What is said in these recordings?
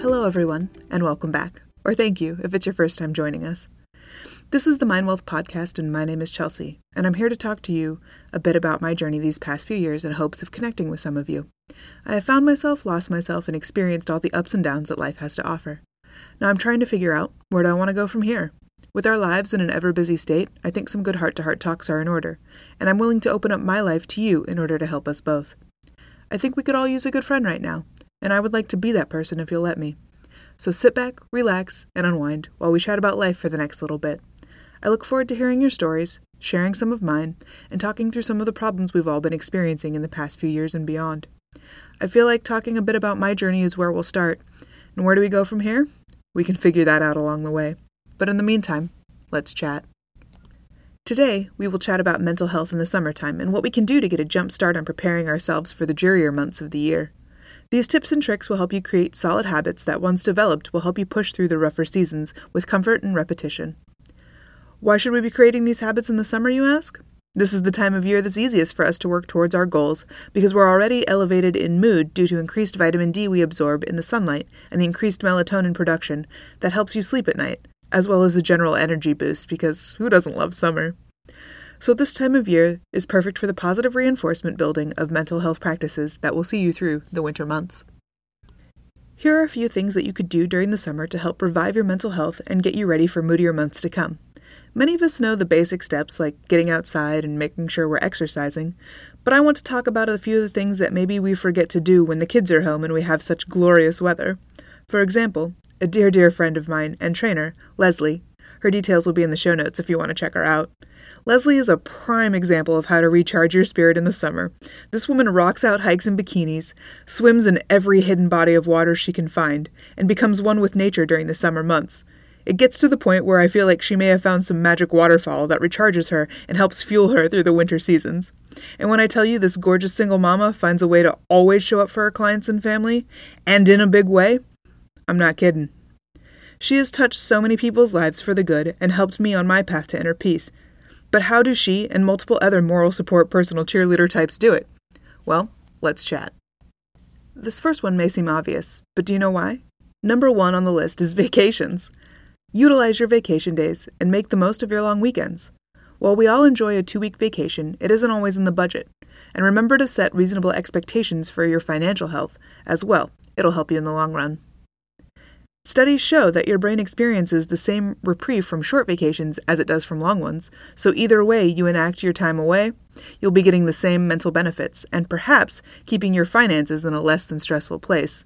Hello, everyone, and welcome back. Or thank you if it's your first time joining us. This is the Mind Wealth Podcast, and my name is Chelsea, and I'm here to talk to you a bit about my journey these past few years in hopes of connecting with some of you. I have found myself, lost myself, and experienced all the ups and downs that life has to offer. Now I'm trying to figure out where do I want to go from here. With our lives in an ever busy state, I think some good heart to heart talks are in order, and I'm willing to open up my life to you in order to help us both. I think we could all use a good friend right now, and I would like to be that person if you'll let me. So sit back, relax, and unwind while we chat about life for the next little bit. I look forward to hearing your stories, sharing some of mine, and talking through some of the problems we've all been experiencing in the past few years and beyond. I feel like talking a bit about my journey is where we'll start. And where do we go from here? We can figure that out along the way. But in the meantime, let's chat. Today, we will chat about mental health in the summertime and what we can do to get a jump start on preparing ourselves for the drearier months of the year. These tips and tricks will help you create solid habits that, once developed, will help you push through the rougher seasons with comfort and repetition. Why should we be creating these habits in the summer, you ask? This is the time of year that's easiest for us to work towards our goals because we're already elevated in mood due to increased vitamin D we absorb in the sunlight and the increased melatonin production that helps you sleep at night, as well as a general energy boost because who doesn't love summer? So, this time of year is perfect for the positive reinforcement building of mental health practices that will see you through the winter months. Here are a few things that you could do during the summer to help revive your mental health and get you ready for moodier months to come. Many of us know the basic steps like getting outside and making sure we're exercising, but I want to talk about a few of the things that maybe we forget to do when the kids are home and we have such glorious weather. For example, a dear, dear friend of mine and trainer, Leslie, her details will be in the show notes if you want to check her out. Leslie is a prime example of how to recharge your spirit in the summer. This woman rocks out hikes in bikinis, swims in every hidden body of water she can find, and becomes one with nature during the summer months. It gets to the point where I feel like she may have found some magic waterfall that recharges her and helps fuel her through the winter seasons. And when I tell you this gorgeous single mama finds a way to always show up for her clients and family, and in a big way, I'm not kidding. She has touched so many people's lives for the good and helped me on my path to inner peace. But how do she and multiple other moral support personal cheerleader types do it? Well, let's chat. This first one may seem obvious, but do you know why? Number one on the list is vacations. Utilize your vacation days and make the most of your long weekends. While we all enjoy a two week vacation, it isn't always in the budget. And remember to set reasonable expectations for your financial health as well. It'll help you in the long run. Studies show that your brain experiences the same reprieve from short vacations as it does from long ones, so either way you enact your time away, you'll be getting the same mental benefits and perhaps keeping your finances in a less than stressful place.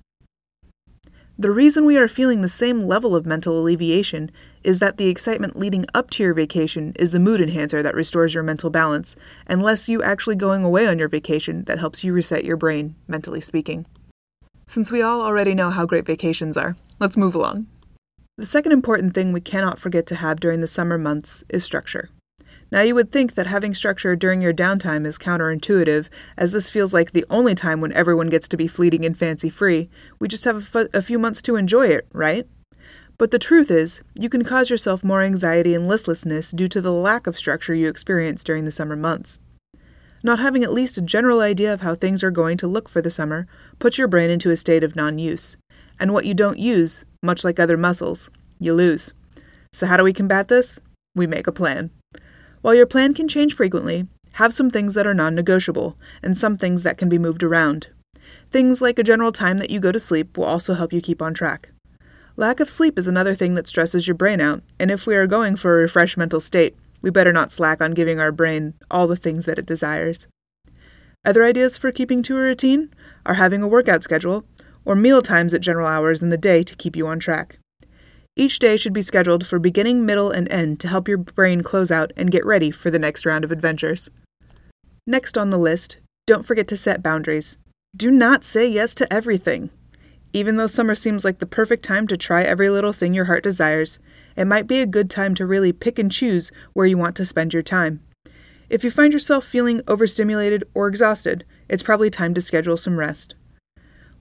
The reason we are feeling the same level of mental alleviation is that the excitement leading up to your vacation is the mood enhancer that restores your mental balance, and less you actually going away on your vacation that helps you reset your brain, mentally speaking. Since we all already know how great vacations are, let's move along. The second important thing we cannot forget to have during the summer months is structure. Now, you would think that having structure during your downtime is counterintuitive, as this feels like the only time when everyone gets to be fleeting and fancy free. We just have a, f- a few months to enjoy it, right? But the truth is, you can cause yourself more anxiety and listlessness due to the lack of structure you experience during the summer months. Not having at least a general idea of how things are going to look for the summer puts your brain into a state of non use. And what you don't use, much like other muscles, you lose. So, how do we combat this? We make a plan. While your plan can change frequently, have some things that are non negotiable and some things that can be moved around. Things like a general time that you go to sleep will also help you keep on track. Lack of sleep is another thing that stresses your brain out, and if we are going for a refreshed mental state, we better not slack on giving our brain all the things that it desires. Other ideas for keeping to a routine are having a workout schedule or meal times at general hours in the day to keep you on track. Each day should be scheduled for beginning, middle, and end to help your brain close out and get ready for the next round of adventures. Next on the list, don't forget to set boundaries. Do not say yes to everything. Even though summer seems like the perfect time to try every little thing your heart desires, it might be a good time to really pick and choose where you want to spend your time. If you find yourself feeling overstimulated or exhausted, it's probably time to schedule some rest.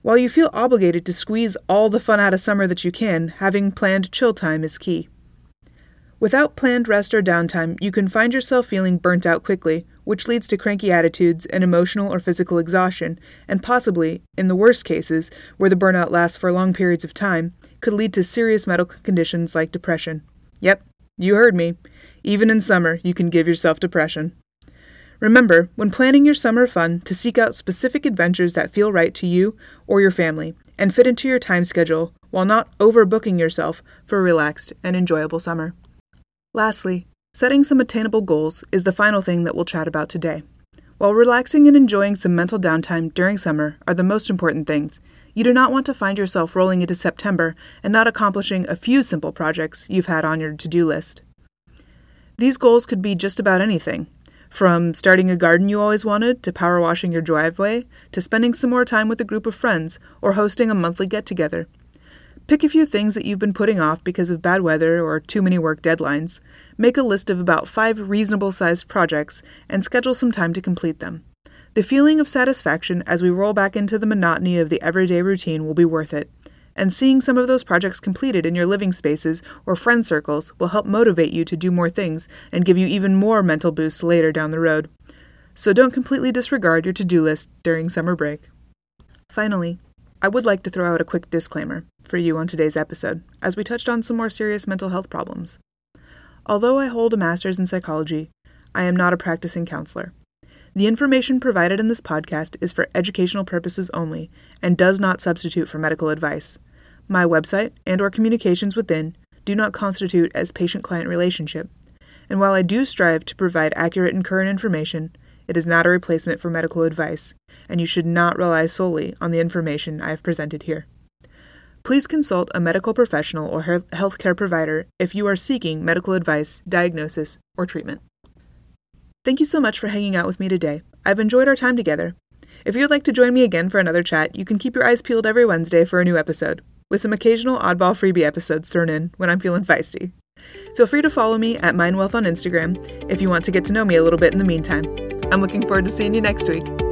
While you feel obligated to squeeze all the fun out of summer that you can, having planned chill time is key. Without planned rest or downtime, you can find yourself feeling burnt out quickly, which leads to cranky attitudes and emotional or physical exhaustion, and possibly, in the worst cases, where the burnout lasts for long periods of time, could lead to serious medical conditions like depression. Yep, you heard me. Even in summer, you can give yourself depression. Remember, when planning your summer fun, to seek out specific adventures that feel right to you or your family and fit into your time schedule while not overbooking yourself for a relaxed and enjoyable summer. Lastly, setting some attainable goals is the final thing that we'll chat about today. While relaxing and enjoying some mental downtime during summer are the most important things, you do not want to find yourself rolling into September and not accomplishing a few simple projects you've had on your to do list. These goals could be just about anything from starting a garden you always wanted, to power washing your driveway, to spending some more time with a group of friends, or hosting a monthly get together. Pick a few things that you've been putting off because of bad weather or too many work deadlines. Make a list of about five reasonable sized projects and schedule some time to complete them. The feeling of satisfaction as we roll back into the monotony of the everyday routine will be worth it, and seeing some of those projects completed in your living spaces or friend circles will help motivate you to do more things and give you even more mental boost later down the road. So don't completely disregard your to do list during summer break. Finally, I would like to throw out a quick disclaimer for you on today's episode, as we touched on some more serious mental health problems. Although I hold a master's in psychology, I am not a practicing counselor. The information provided in this podcast is for educational purposes only and does not substitute for medical advice. My website and or communications within do not constitute as patient-client relationship. And while I do strive to provide accurate and current information, it is not a replacement for medical advice, and you should not rely solely on the information I have presented here. Please consult a medical professional or healthcare provider if you are seeking medical advice, diagnosis, or treatment. Thank you so much for hanging out with me today. I've enjoyed our time together. If you'd like to join me again for another chat, you can keep your eyes peeled every Wednesday for a new episode, with some occasional oddball freebie episodes thrown in when I'm feeling feisty. Feel free to follow me at MindWealth on Instagram if you want to get to know me a little bit in the meantime. I'm looking forward to seeing you next week.